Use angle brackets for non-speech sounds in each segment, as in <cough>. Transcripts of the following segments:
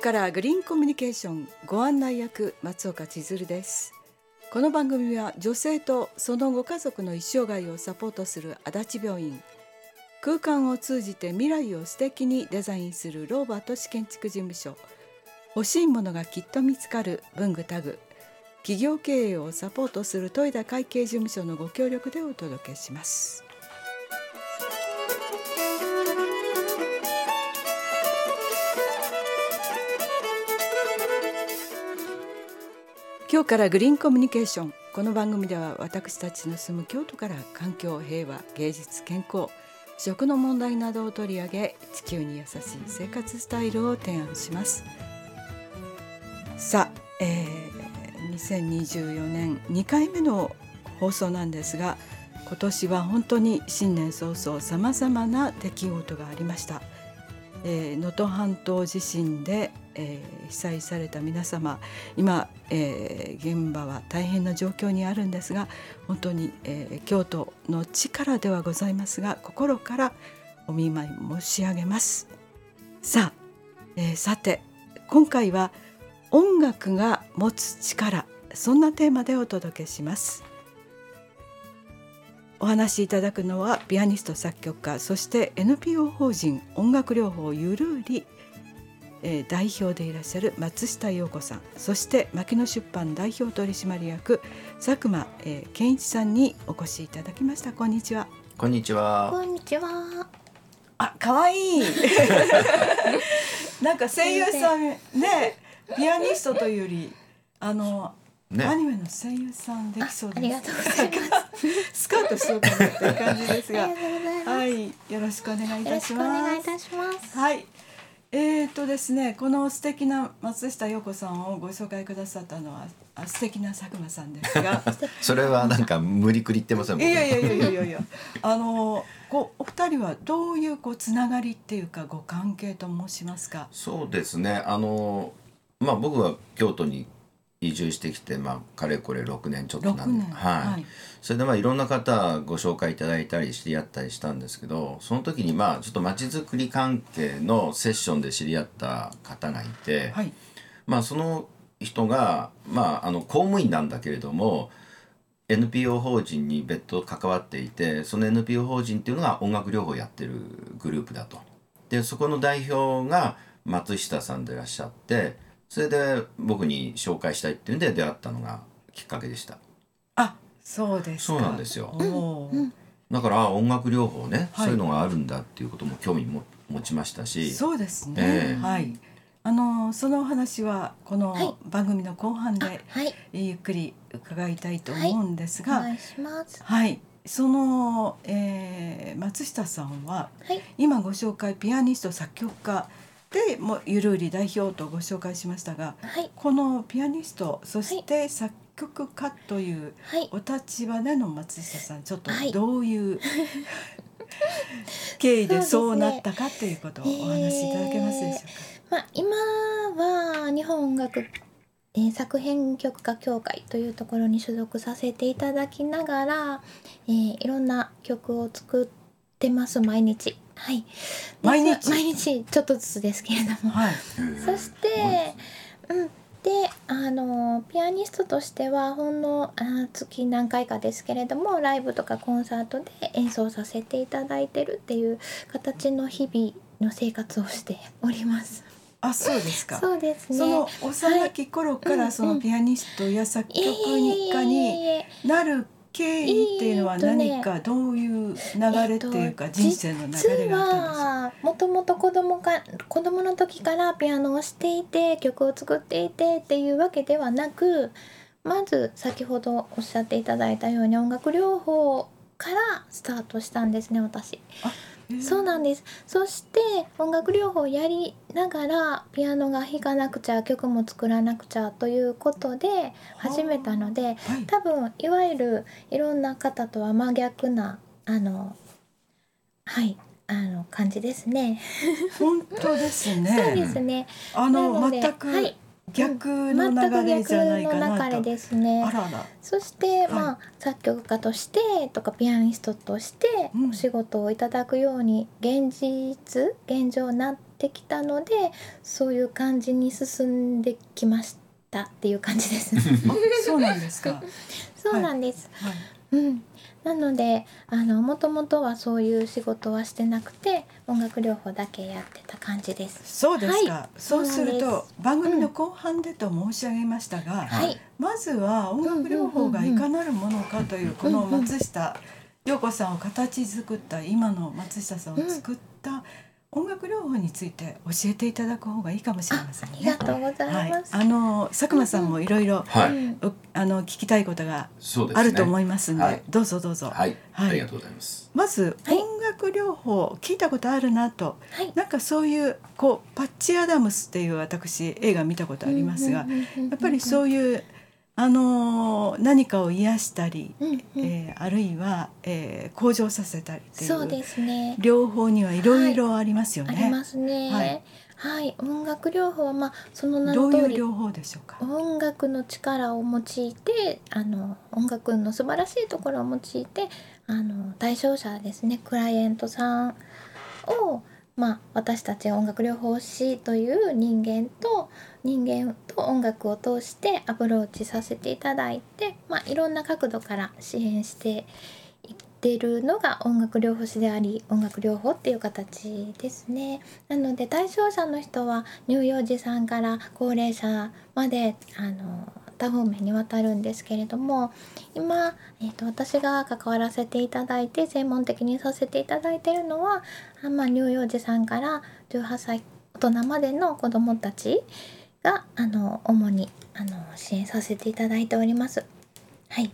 からグリーンコミュニケーションご案内役松岡千鶴です。この番組は女性とそのご家族の一生涯をサポートする足立病院。空間を通じて未来を素敵にデザインするローバー都市建築事務所。欲しいものがきっと見つかる文具タグ。企業経営をサポートする豊田会計事務所のご協力でお届けします。今日からグリーンコミュニケーション。この番組では私たちの住む京都から環境平和芸術健康食の問題などを取り上げ地球に優しい生活スタイルを提案します。さあ、えー、2024年2回目の放送なんですが今年は本当に新年早々さまざまな出来事がありました。能登、半島地震でえー、被災された皆様今、えー、現場は大変な状況にあるんですが本当に、えー、京都の力ではございますが心からお見舞い申し上げます。さあ、えー、さて今回は音楽が持つ力そんなテーマでお届けします。お話しいただくのはピアニスト作曲家そして NPO 法人音楽療法ゆるりえー、代表でいらっしゃる松下陽子さんそして牧野出版代表取締役佐久間、えー、健一さんにお越しいただきました。こんにちは。こんにちは。こんにちは。あ可愛い。なんか声優さんねピアニストというよりあのね、アニメの声優さんできそうありがとうございます。スカウトしようかなっていう感じですが、はい、よろしくお願いいたします。お願いいたします。はい。えーとですね、この素敵な松下陽子さんをご紹介くださったのはあ素敵な佐久間さんですが <laughs> それはなんか無理くり言ってませんいやいやいやいやいやいやあのこうお二人はどういうこうつながりっていうかご関係と申しますか？そうですねあのまあ僕は京都に移住してきて、まあ、かれこれ6年ちょっとなんで、はい、はい、それでまあいろんな方ご紹介いただいたり知り合ったりしたんですけどその時にまあちょっとまちづくり関係のセッションで知り合った方がいて、はい、まあその人が、まあ、あの公務員なんだけれども NPO 法人に別途関わっていてその NPO 法人っていうのが音楽療法をやってるグループだと。でそこの代表が松下さんでいらっしゃって。それで僕に紹介したいっていうんで出会ったのがきっかけでした。あそうですそうなんですよ。だから音楽療法ね、はい、そういうのがあるんだっていうことも興味も持ちましたし。そうですね、えー、はい。あのそのお話はこの番組の後半で、はい、ゆっくり伺いたいと思うんですが、はい、はい、その、えー、松下さんは、はい、今ご紹介ピアニスト作曲家でもうゆるうり代表とご紹介しましたが、はい、このピアニストそして作曲家というお立場での松下さん、ちょっとどういう、<laughs> 経緯でそうなったかということをお話しいただけますでしょうか？まあ、今は日本音楽えー、作編曲家協会というところに所属させていただきながら、えー、いろんな曲を作ってます毎日はい。毎日？毎日ちょっとずつですけれども。はい。<laughs> そして、うん。であのピアニストとしてはほんのあ月何回かですけれどもライブとかコンサートで演奏させていただいてるっていう形の日々の生活をしております。あ、そうですか。<laughs> そうですね。その幼き頃からそのピアニストや作曲家になる経緯っていうのは何かどういう流れっていうか、人生の流れがあったんですか？もともと子供か子供の時からピアノをしていて曲を作っていてっていうわけではなくまず先ほどおっしゃっていただいたように音楽療法からスタートしたんですね私。そうなんですそして音楽療法をやりながらピアノが弾かなくちゃ曲も作らなくちゃということで始めたので、はい、多分いわゆるいろんな方とは真逆なあのはいあの感じですね。本当ですね。<laughs> そうですね。あの全く、はい、逆の流れじゃないかなと。流れですね。あららそして、はい、まあ作曲家としてとかピアニストとしてお仕事をいただくように現実現状なっってきたのでそういう感じに進んできましたっていう感じです。そうなんですか。<laughs> そうなんです。はい。うん。なのであのもともとはそういう仕事はしてなくて音楽療法だけやってた感じです。そうですか。はいそうすると番組の後半でと申し上げましたが、はい。まずは音楽療法がいかなるものかというこの松下陽子さんを形作った今の松下さんを作った音楽療法について教えていただく方がいいかもしれませんありがね。とうござはいいます。あの佐久間さんもいろい。ろあの聞きたいことがあると思いますんで、はい。どうぞどうぞ。はい、はい。ありがとうございます。まずはい。音楽療法聞いたことあるなと、はい。なんかそういうこうパッチアダムスっていう私映画見たことありますが、やっぱりうそういうあのー何かを癒したり、んうんうんえーあるいは、えー向上させたりっていうそうですね。療法にはいろいろありますよあね。りますね。はいはい、音楽療法はまあその名どういうの通り療法でしょうか？音楽の力を用いてあの音楽の素晴らしいところを用いてあの対象者ですねクライアントさんを、まあ、私たち音楽療法士という人間と人間と音楽を通してアプローチさせていただいて、まあ、いろんな角度から支援していってるのが音楽療法士であり音楽療法っていう形ですね。なので対象者の人は乳幼児さんから高齢者まであの多方面にわたるんですけれども今、えー、と私が関わらせていただいて専門的にさせていただいているのはあ、まあ、乳幼児さんから18歳大人までの子どもたちがあの主にあの支援させていただいております。はい、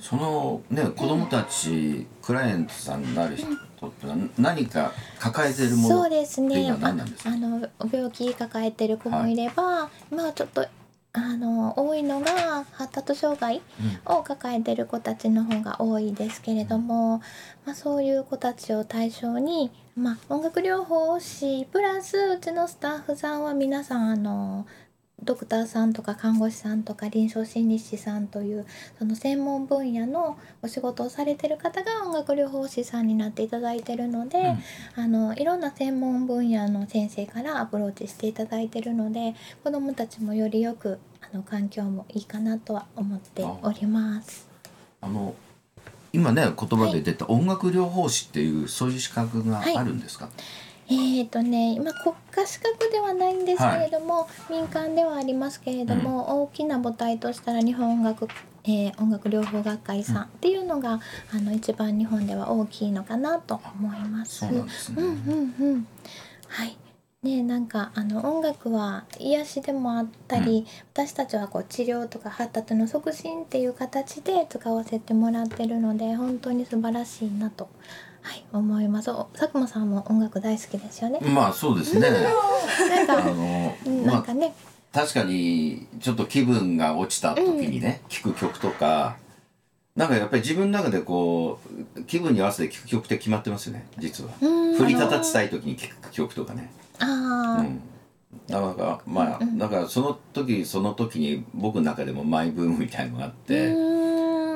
そのね子供たち、クライアントさんになる人って何か抱えてるものそうですねっていうのは何なんですか？ああのお病気抱えてる子もいれば、まあちょっとあの多いのが発達障害を抱えてる子たちの方が多いですけれども、まあ、そういう子たちを対象に、まあ、音楽療法士プラスうちのスタッフさんは皆さんあのドクターさんとか看護師さんとか臨床心理士さんというその専門分野のお仕事をされてる方が音楽療法士さんになっていただいてるので、あのいろんな専門分野の先生からアプローチしていただいてるので子どもたちもよりよくあの環境もいいかなとは思っております。あの今ね言葉で出た音楽療法士っていうそういう資格があるんですか、えーとね、今国家資格ではないんですけれども、民間ではありますけれども、大きな母体としたら日本音楽、えー音楽療法学会さんっていうのが、あの一番日本では大きいのかなと思います。そうなんですね、うんうんうん。はい。ねなんかあの音楽は癒しでもあったり、私たちはこう治療とか発達の促進っていう形で使わせてもらってるので本当に素晴らしいなと、はい、思います。お佐久間さんも音楽大好きですよね。まあそうですね。なんあかのうんまあなんかね、確かにちょっと気分が落ちた時にね、聴く曲とかなんかやっぱり自分の中でこう気分に合わせて聴く曲って決まってますよね実は。うん。振り立たせたい時に聴く曲とかね。ああ、うん。だからまあだからその時その時に僕の中でもマイブームみたいのがあっうて、ー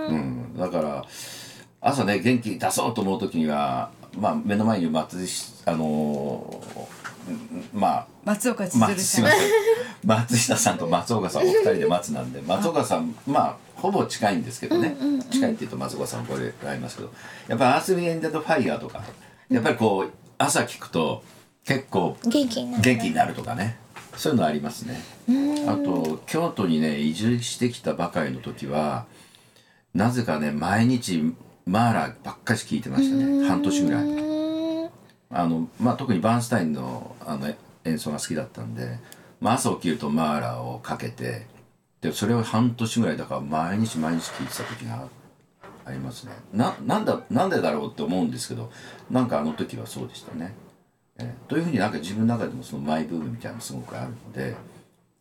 うんん、だから朝ね元気出そうと思う時にはまあ目の前に松井あのーまあ松岡千鶴さん。松下さんと松岡さんお二人で松なんで松岡さんまあほぼ近いんですけどね、うんうんうん。近いっていうと松岡さんこれありますけど。やっぱり「アース・ウィン・エンデッド・ファイヤー」とかやっぱりこう朝聞くと結構元気になる。元気になるとかね。そういうのありますね。うん。あと京都にね移住してきたばかりの時はなぜかね毎日マーラーばっかり聞いてましたね半年ぐらい。い。あのまあ、特にバーンスタインのあの演奏が好きだったんで、まあ、朝起きるとマーラーをかけてでそれを半年ぐらいだから毎日毎日聴いてた時がありますねななんだなんでだろうって思うんですけどなんかあの時はそうでしたね。えーというふうになんか自分の中でもそのマイブームみたいなのすごくあるので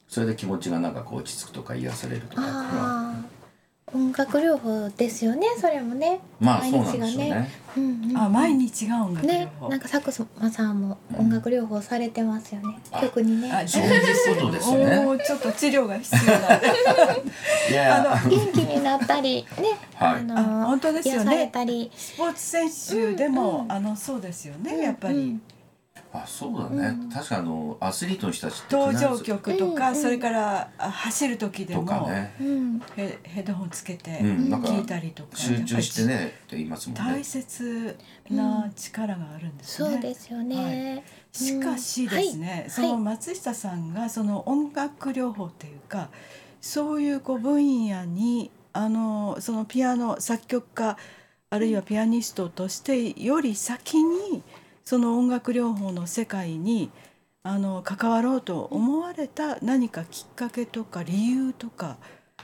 それで気持ちがなんかこう落ち着くとか癒されるとかっていうのは音楽療法ですよね。それもね。まあそうなんですよね。うんうん。あ毎日が音楽療ね、法。なんか佐久間さんも音楽療法されてますよね。あ曲にね。あそういうことですね <laughs> おーちょっと治療が必要なんで。<laughs> いや <laughs> 元気になったりね、はいあのあ本当ですよね癒されたり、スポーツ選手でも、あのそうですよね、やっぱり。うんあそうだね、うん、確かあのアスリートの人たち登場曲とか、うん、それから走る時でも、ね、ヘヘッドホンつけて聞いたりとか,、集中してねって言いますもんね。大切な力があるんですね、そうですよね、はい、しかしですね、はい、その松下さんがその音楽療法っていうかそういうこう分野にあのそのピアノ作曲家あるいはピアニストとしてより先にその音楽療法の世界にあの関わろうと思われた何かきっかけとか理由とか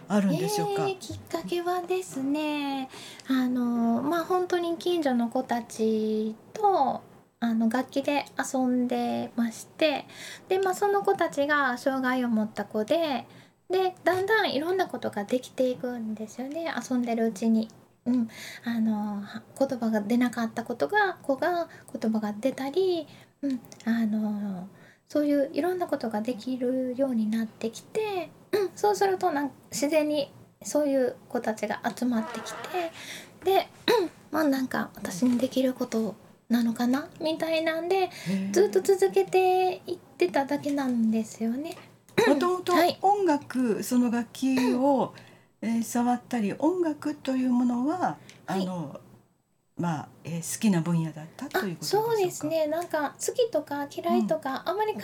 あるんでしょうか、えー、きっかけはですねあのまあ本当に近所の子たちとあの楽器で遊んでましてで、まあ、その子たちが障害を持った子ででだんだんいろんなことができていくんですよね遊んでるうちに。うん、あの言葉が出なかったことが子が言葉が出たり、うん、あのそういういろんなことができるようになってきて、うん、そうするとなん自然にそういう子たちが集まってきてで、まあなんか私にできることなのかなみたいなんでずっと続けていってただけなんですよね。もともと音楽、はい、その楽器をえー、触ったり音楽というものは、はい、あのまあ、えー、好きな分野だったということそうですね。なんか好きとか嫌いとか、うん、あまり考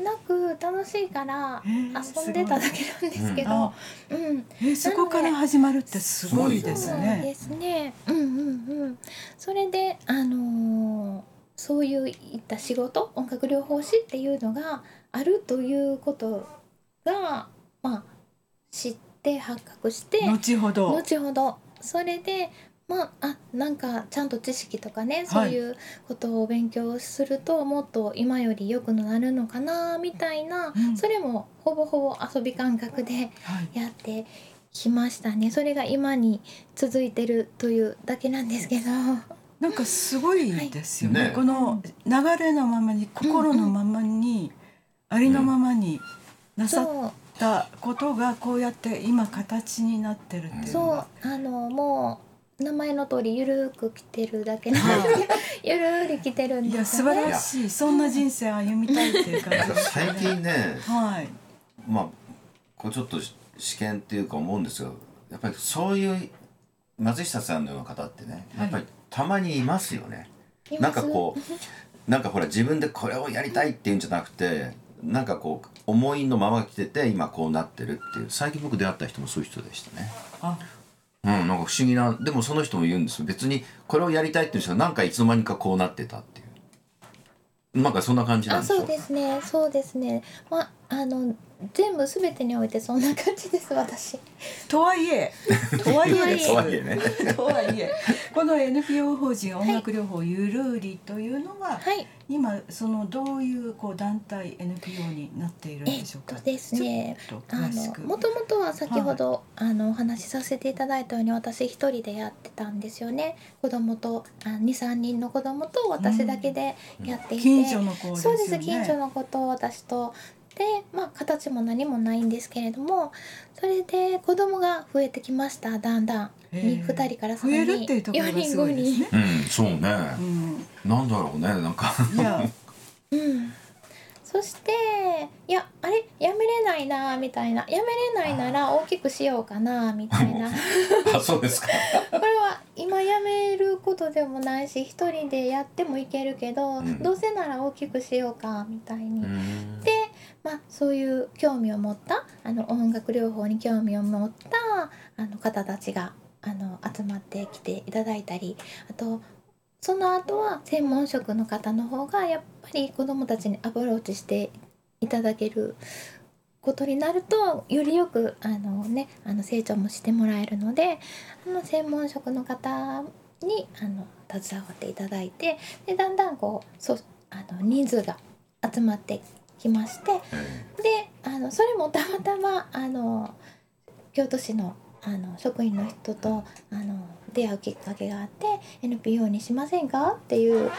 えなく楽しいから遊んでただけなんですけど、うん、うん、えー、そこから始まるってすごいですね。そうですね。うんうんうん。それであのー、そういういった仕事音楽療法士っていうのがあるということがまあ知ってって発覚して後ほど。後ほど。それでまあ、あなんかちゃんと知識とかねそういうことを勉強すると、もっと今より良くなるのかなみたいな、うん、それもほぼほぼ遊び感覚でやってきましたね、はい、それが今に続いてるというだけなんですけど。なんかすごいですよね。はい、この流れのままに心のままに、ありのままになさったことがこうやって今形になってるっていうそうあのもう名前の通りゆるく来てるだけなんゆるり来てるんです、ね、いや素晴らしい。そんな人生歩みたいっていう感じ最近ね、はい、まあこうちょっと試験っていうか思うんですよやっぱりそういう松下さんのような方ってねやっぱりたまにいますよね。はい、なんかこうなんかほら自分でこれをやりたいっていうんじゃなくてなんかこう思いのまま来てて今こうなってるっていう最近僕出会った人もそういう人でしたね。うん、なんか不思議なでもその人も言うんですよ。別にこれをやりたいっていう人がなんかいつの間にかこうなってたっていう。なんかそんな感じなんですそうですね。そうですね。まああの全部すべてにおいてそんな感じです私。とはいえ <laughs> とはいえとはいえ。ね。<laughs> とはいえ。この NPO 法人音楽療法ゆるりというのは、はい、今そのどういうこう団体 NPO になっているんでしょうか？えっとですねあのもともとは先ほど、はい、あのお話しさせていただいたように私一人でやってたんですよね。子供と二三人の子供と私だけでやっていて、うん、近所の子、ね、そうです近所の子と私とでまあ形も何もないんですけれどもそれで子供が増えてきましただんだん。2人から3人4人5人、うんそうね、うん、なんだろうねなんか。いや。<laughs> うん。そしていやあれ？やめれないなみたいな。やめれないなら大きくしようかなみたいな。<laughs> あそうですか。<laughs> これは今やめることでもないし一人でやってもいけるけど、うん、どうせなら大きくしようかみたいに。でまあ、そういう興味を持ったあの音楽療法に興味を持ったあの方たちがあの集まってきていただいたりあとその後は専門職の方の方がやっぱり子どもたちにアプローチしていただけることになるとよりよくあの、ね、あの成長もしてもらえるのであの専門職の方にあの携わっていただいてでだんだんこうそあの人数が集まってきまして、であのそれもたまたまあの京都市のあの職員の人とあの出会うきっかけがあって NPO にしませんか？っていう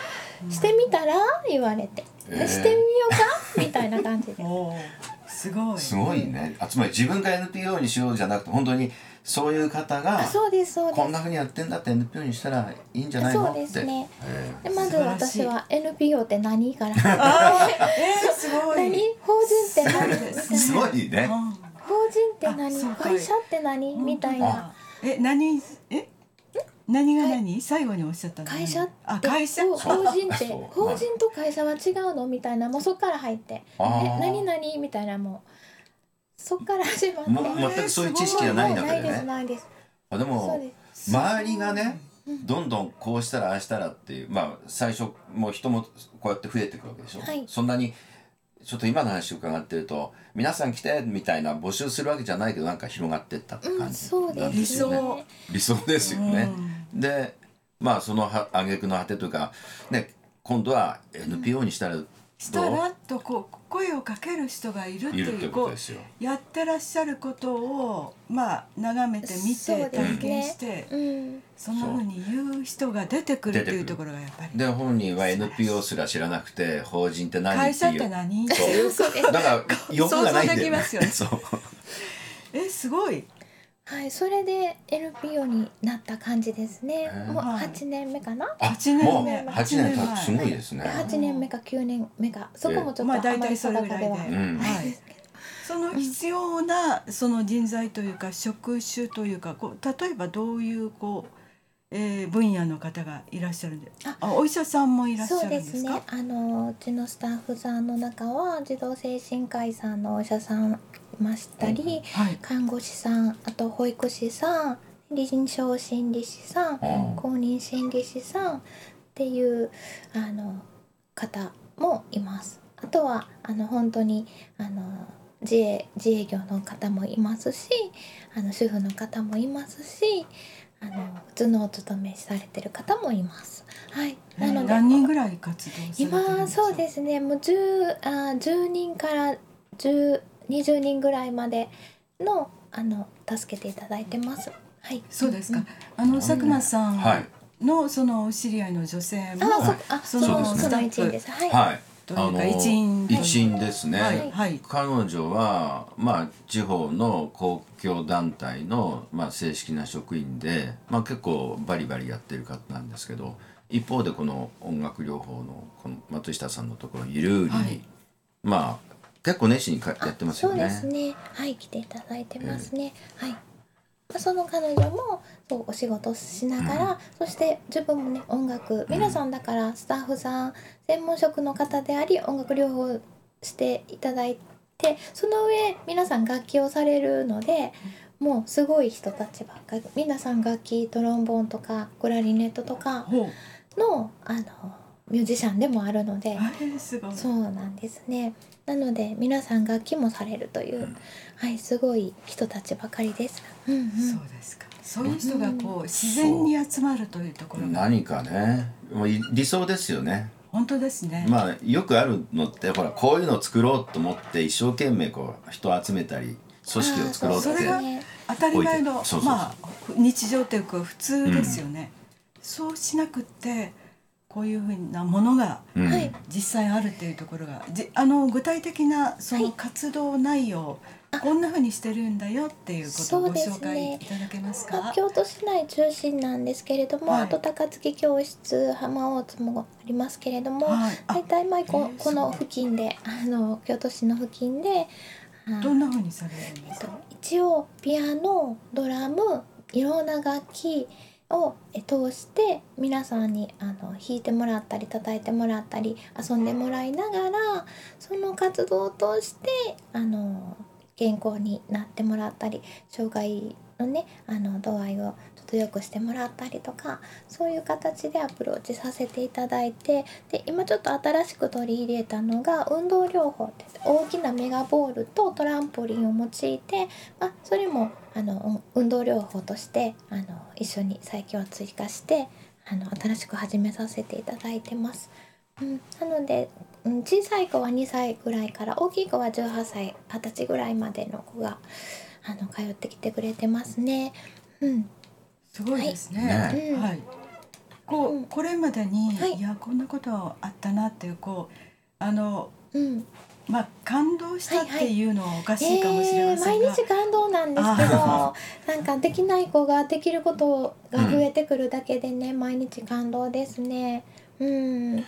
してみたら言われて、えー、してみようか？みたいな感じで。<laughs> すごい。すごいね。あつまり自分が NPO にしようじゃなくて本当にそういう方がそうですそうです。こんなふうにやってんだって NPO にしたらいいんじゃないの？そうってですね。えでまず私は NPO って何から？あ <laughs> ーえー、すごい。何？法人って何？みたいえなすごいねうん法人って何？会社って何？みたいな。え何？え？何が何？最後におっしゃったの？会社あ会社？法法人って法人と会社は違うの？みたいな。もうそっから入って「あー。え何何?」みたいな。もうそっから始まっても全くそういう知識がない中でね。ないですあでも周りがねどんどんこうしたらああしたらっていうまあ最初もう人もこうやって増えてくるわけでしょ、はい。そんなにちょっと今の話を伺ってると皆さん来てみたいな募集するわけじゃないけどなんか広がってったってうん感じなんですよね、ね。理想ですよね、でまあそのは挙句の果てというかね今度は NPO にしたらしたらとこう声をかける人がいるっていうこうやってらっしゃることをまあ眺めて見て体験してうん。そんな風に言う人が出てくるっていうところがやっぱり。で本人は NPO すら知らなくて法人って何会社っっていう。て何？そうそうですだから欲がないんだよ、ね、想像できますよね。<laughs> えすごいはいそれで NPO になった感じですね。もうはい8年目かな？あ八年目。八8年経つすごいですね、8年目か9年目か。そこもちょっとまああまり大体それぐらいで、定かではい。その必要なその人材というか職種というかこう例えばどういうこう、えー、分野の方がいらっしゃるんで。ああお医者さんもいらっしゃそうでるんですね。あのうちのスタッフさんの中は児童精神科医さんのお医者さんいましたりはい。看護師さんあと保育士さん臨床心理士さんうん。公認心理士さんっていうあの方もいます。あとはあの本当にあの自営自営業の方もいますしあの主婦の方もいますしあの普通のお勤めされてる方もいます。はい、えーなので何人ぐらい活動今そうですね。もう 10, あ10人から10 20人ぐらいまでのあの助けていただいてます。はい。そうですか、んあの佐久間さんはい。のそのお知り合いの女性も、あ、そあ、そそのその一員です。はい。はい。というか一員一員ですね、はい。はい。彼女はまあ地方の公共団体のまあ正式な職員でまあ結構バリバリやってる方なんですけど一方でこの音楽療法のこの松下さんのところにいるうりに、はい。まあ結構熱心にかやってますよね。そうですね。はい、来ていただいてますね。はい。まあその彼女もそうお仕事しながら、そして自分もね音楽皆さんだからスタッフさん専門職の方であり音楽療法していただいてその上皆さん楽器をされるのでもうすごい人たちばっかり皆さん楽器トロンボーンとかクラリネットとかのあのミュージシャンでもあるので。そうなんですね。なので皆さん楽器もされるという、はいすごい人たちばかりです。うんうん。そうですか。そういう人がこう自然に集まるというところが。何かね。もうい理想ですよね。本当ですね、まあよくあるのってほらこういうのを作ろうと思って一生懸命こう人を集めたり組織を作ろうって当たり前の置いてそうそうそう。まあ日常というか普通ですよね、そうしなくってこういうふうなものがうん。はい。実際あるっていうところがじあの具体的なそのはい。活動内容、こんなふうにしてるんだよっていうことをごそうですね。紹介いただけますか？京都市内中心なんですけれども、はい。あと高槻教室浜大津もありますけれども、はい。あ大体まあここの付近であの京都市の付近で。あどんなふうにされるんですか？一応ピアノドラムいろんな楽器を通して皆さんにあの弾いてもらったり叩いてもらったり遊んでもらいながらその活動を通してあの健康になってもらったり障害のねあの度合いをちょっと良くしてもらったりとかそういう形でアプローチさせていただいてで今ちょっと新しく取り入れたのが運動療法って大きなメガボールとトランポリンを用いて、まあ、それもあの運動療法としてあの一緒に最近は追加してあの新しく始めさせていただいてます。うん、なので、うん、小さい子は2歳ぐらいから大きい子は18歳20歳ぐらいまでの子があの通ってきてくれてますね。うん、すごいですね。はいねはい。こう、うんこれまでに、はいい、やこんなことあったなっていうこうあのうんまあ感動したっていうのはおかしいかもしれませんが、えー毎日感動なんですけどなんかできない子ができることが増えてくるだけでね、毎日感動ですね。うん、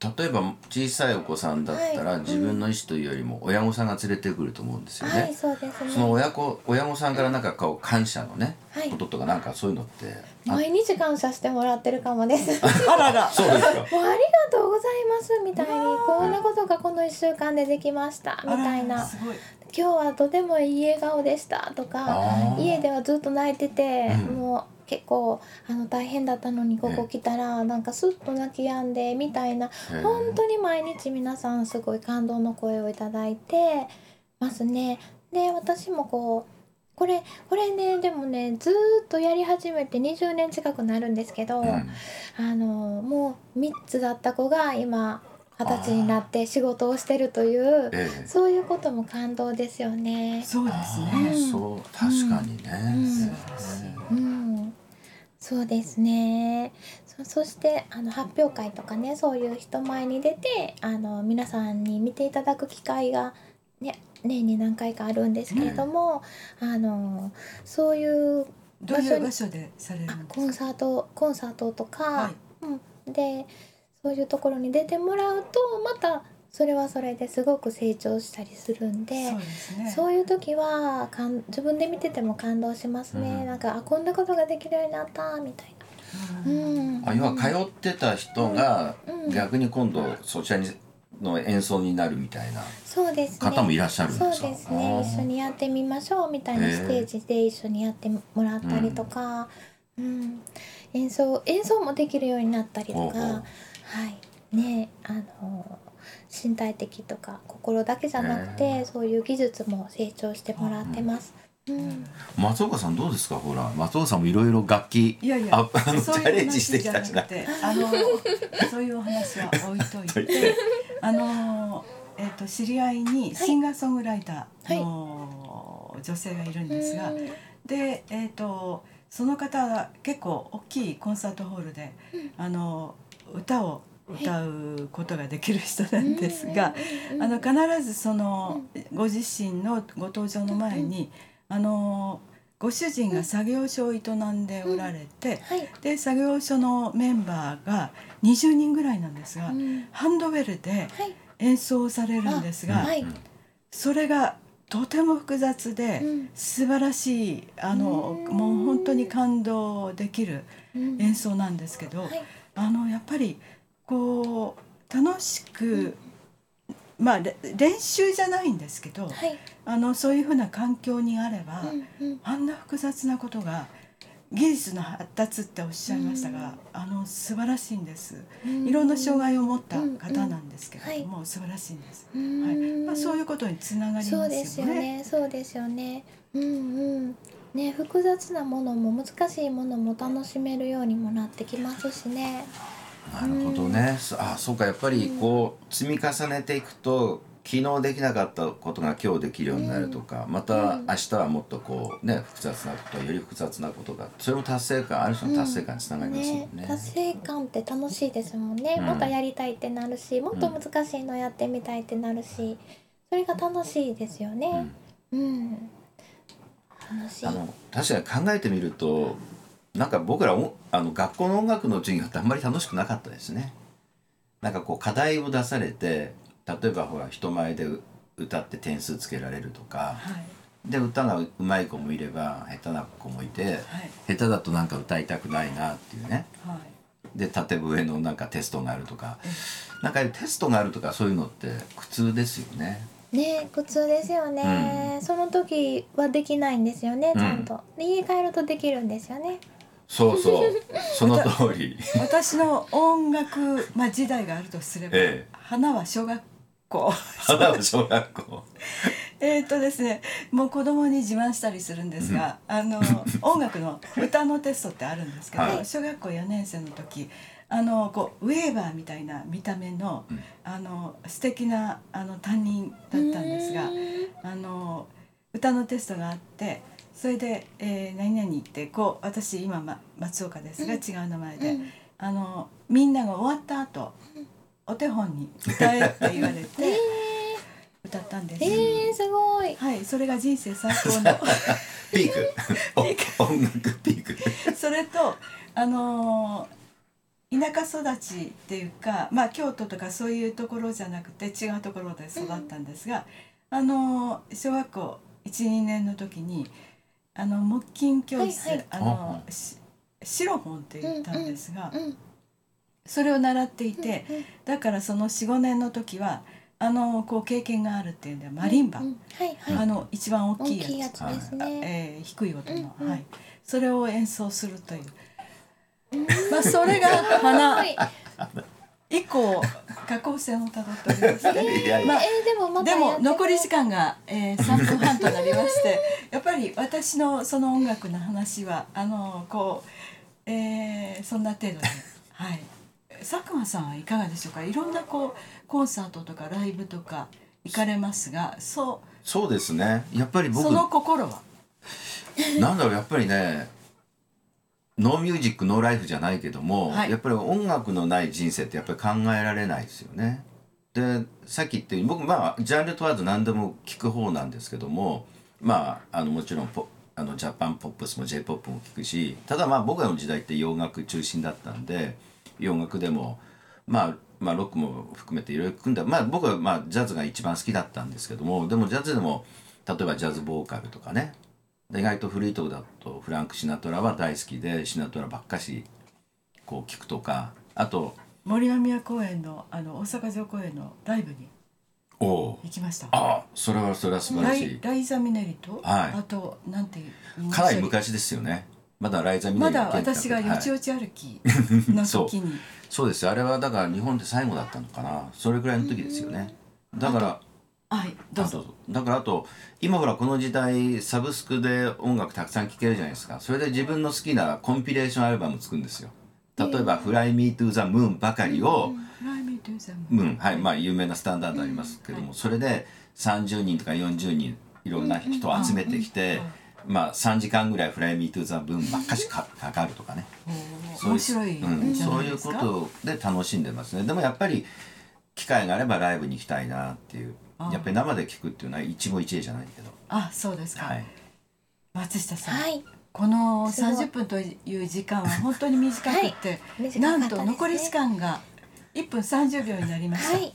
例えば小さいお子さんだったら、はい。自分の意思というよりも親御さんが連れてくると思うんですよね。はいそね。その親子親御さんからなんかこう感謝のね、はい。こととかなんかそういうのってあ毎日感謝してもらってるかもです。<laughs> あらら。<laughs> そうですかもうありがとうございますみたいにこんなことがこの1週間でできましたみたいな。今日はとてもいい笑顔でしたとか家ではずっと泣いてて、うん。もう結構あの大変だったのにここ来たらなんかスッと泣き止んでみたいな本当に毎日皆さんすごい感動の声をいただいてますね。で私もこうこれこれねでもねずーっとやり始めて20年近くなるんですけど、うん。あのもう3つだった子が今二十歳になって仕事をしてるというええ。そういうことも感動ですよね。そうですあねーそう確かにね、うん。えうん、そうですね。そそしてあの発表会とかねそういう人前に出てあの皆さんに見ていただく機会が、ね、年に何回かあるんですけれども、あのそういうどういう場所でされるあんですか？コンサートコンサートとか、はい。うん、でそういうところに出てもらうとまたそれはそれですごく成長したりするんでそうですね。そういう時はかん自分で見てても感動しますね、うん。なんかあこんなことができるようになったみたいな。ううん。んあ要は通ってた人がうん。逆に今度そちらにの演奏になるみたいなそうですね。方もいらっしゃるんそうですか？ですね。一緒にやってみましょうみたいなステージで一緒にやってもらったりとか、うん。演奏演奏もできるようになったりとか。ほうほうはい。ねあの身体的とか心だけじゃなくへてえそういう技術も成長してもらってます。うん。松岡さんどうですかほら。松岡さんもいろいろ楽器いやいやああのチャレンジしてきたじゃなあのそういうお話は置いといて <laughs> あのえっ、と知り合いにシンガーソングライターの女性がいるんですが、うん。でえっ、とその方は結構大きいコンサートホールで、あの歌を歌うことができる人なんですが、うんあの必ずそのご自身のご登場の前に、あのご主人が作業所を営んでおられて、はい。で作業所のメンバーが20人ぐらいなんですが、うん。ハンドベルではい。演奏されるんですが、それがとても複雑で、うん。素晴らしいあのうん。もう本当に感動できるうん。演奏なんですけど、はいあのやっぱりこう楽しく、まあれ練習じゃないんですけど、はいあのそういうふうな環境にあれば、うんうんあんな複雑なことが技術の発達っておっしゃいましたが、あの素晴らしいんです。いろんな障害を持った方なんですけれども、素晴らしいんです。うんはい、まあそういうことにつながりそうまですすよよね。ね。そうですよね。うんうん。ね複雑なものも難しいものも楽しめるようにもなってきますしね。なるほどね、そあそうかやっぱりこう積み重ねていくと昨日できなかったことが今日できるようになるとか、またうん明日はもっとこうね複雑なことより複雑なことがそれも達成感ある種の達成感につながりますもんね。達成感って楽しいですもんね。うんもっとやりたいってなるし、もっと難しいのやってみたいってなるし、それが楽しいですよね。うん。あの確かに考えてみるとなんか僕らおあの学校の音楽の授業ってあんまり楽しくなかったですね。なんかこう課題を出されて例えばほら人前で歌って点数つけられるとかはいで歌がうまい子もいれば下手な子もいてはい下手だとなんか歌いたくないなっていうねはい。で例えば上のなんかテストがあるとかなんかテストがあるとかそういうのって苦痛ですよね。ね苦痛ですよね、その時はできないんですよねちゃんと、で家帰るとできるんですよね。そうそう。<laughs> その通り。私の音楽、まあ、時代があるとすれば、ええ。花は小学校。花は小学校。<laughs> えーっとですねもう子供に自慢したりするんですが、あの音楽の歌のテストってあるんですけど、はい。小学校4年生の時あのこうウェーバーみたいな見た目の,、うん。あの素敵なあの担任だったんですがあの歌のテストがあってそれで「えー何々」ってこう私今、ま、松岡ですが、うん。違う名前で、うん。あのみんなが終わった後お手本に歌えって言われて <laughs> 歌ったんです。えー、すごい。はい、それが人生最高の <laughs> <laughs> ピーク。音楽ピーク。それとあのー、田舎育ちっていうか、まあ、京都とかそういうところじゃなくて違うところで育ったんですが、うん、あのー、小学校12年の時にあの木琴教室、はいはい、あの白本って言ったんですが、うんうん、それを習っていて、うんうん、だからその45年の時はあのこう経験があるっていうんでマリンバ、うんはいはい、あの一番大きいやつ。やつ、ね、えー、低い音の、うんうん、はい、それを演奏するという、<laughs> まあそれが花。以降下降線をたどっております、ね。まあ、えー、でも残り時間が、えー、3分半となりまして <laughs> やっぱり私のその音楽の話はあのこう、えー、そんな程度で。はい。佐久間さんはいかがでしょうか？いろんなこうコンサートとかライブとか行かれますがそう。そうですね。やっぱり僕。その心は？なんだろうやっぱりねノーミュージックノーライフじゃないけども、はい、やっぱり音楽のない人生ってやっぱり考えられないですよね。でさっき言ったように僕まあジャンル問わず何でも聞く方なんですけどもまああのもちろんポあのジャパンポップスも j p o p も聞くしただまあ僕らの時代って洋楽中心だったんで洋楽でも、まあ、まあロックも含めていろいろ組んだまあ僕はまあジャズが一番好きだったんですけどもでもジャズでも例えばジャズボーカルとかね意外とフリートークだとフランク・シナトラは大好きでシナトラばっかしこう聞くとかあと森の宮公園のあの大阪城公園のライブに行きました。あそれはそれは素晴らしい。ライザ・ミネリと、はい、あとなんていうかなり昔ですよね。まだライザミまだ私がよちよち歩きの時に。<laughs> そう。ですあれはだから日本で最後だったのかな。それぐらいの時ですよね。だからはいどうぞ。だからあと今ほらこの時代サブスクで音楽たくさん聴けるじゃないですか。それで自分の好きなコンピレーションアルバム作るんですよ。例えば「Fly Me to the Moon」ばかりを「Fly Me to the Moon」はいまあ有名なスタンダードありますけども、それで30人とか40人いろんな人を集めてきて、まあ、3時間ぐらい「フライ・ミー・トゥ・ザ・ブーン」ばっかしかかかるとかね。面白い、うん、そういうことで楽しんでますね。でもやっぱり機会があればライブに行きたいなっていうやっぱり生で聞くっていうのは一期一会じゃないけど。あそうですか、はい、松下さん、はい、この30分という時間は本当に短くて、はい、なんと残り時間が1分30秒になりました、はい、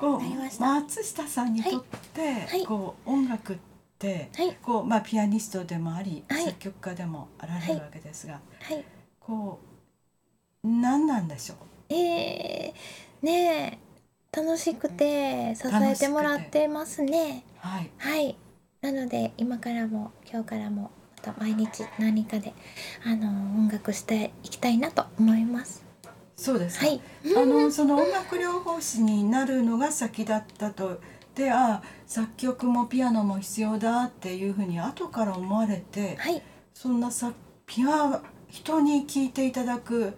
こう松下さんにとって、こう音楽って、はい、こうまあ、ピアニストでもあり、はい、作曲家でもあられるわけですが、はい、こう何なんでしょう？えー、ね楽しくて支えてもらってますね。はい、はい、なので今からも今日からもまた毎日何かであの音楽していきたいなと思います。そうですはい、あのその音楽療法士になるのが先だったと。であ作曲もピアノも必要だっていうふうに後から思われて、はい、そんなさピア人に聴いていただく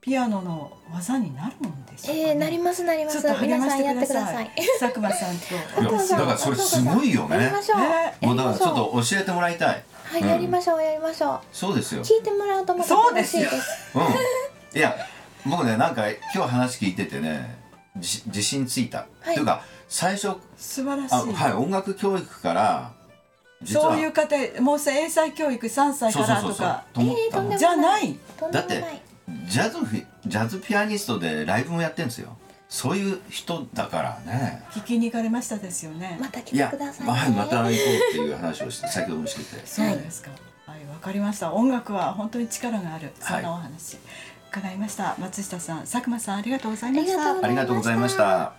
ピアノの技になるもんですか、ね、えー、なりますなります。皆さんやってください。<laughs> 佐久間さんと。だからそれすごいよね。やりましょう。えー、もうだからちょっと教えてもらいたい。はい、うん、やりましょうやりましょう。そうですよ。聞いてもらうとまた楽しいです。うん。いや僕ねなんか今日話聞いててね自信ついた、はい、っていうか最初素晴らしいはい音楽教育からそういう方もう英才教育3歳からとかじゃないだってジャズジャズピアニストでライブもやってるんですよ。そういう人だからね。聞きに行かれましたですよね。また来てください、ね、はい、また行こうっていう話をして先ほどもしてて。そうですか。はいわかりました。音楽は本当に力がある。そんなお話、はい伺いました。松下さん佐久間さんありがとうございました。ありがとうございました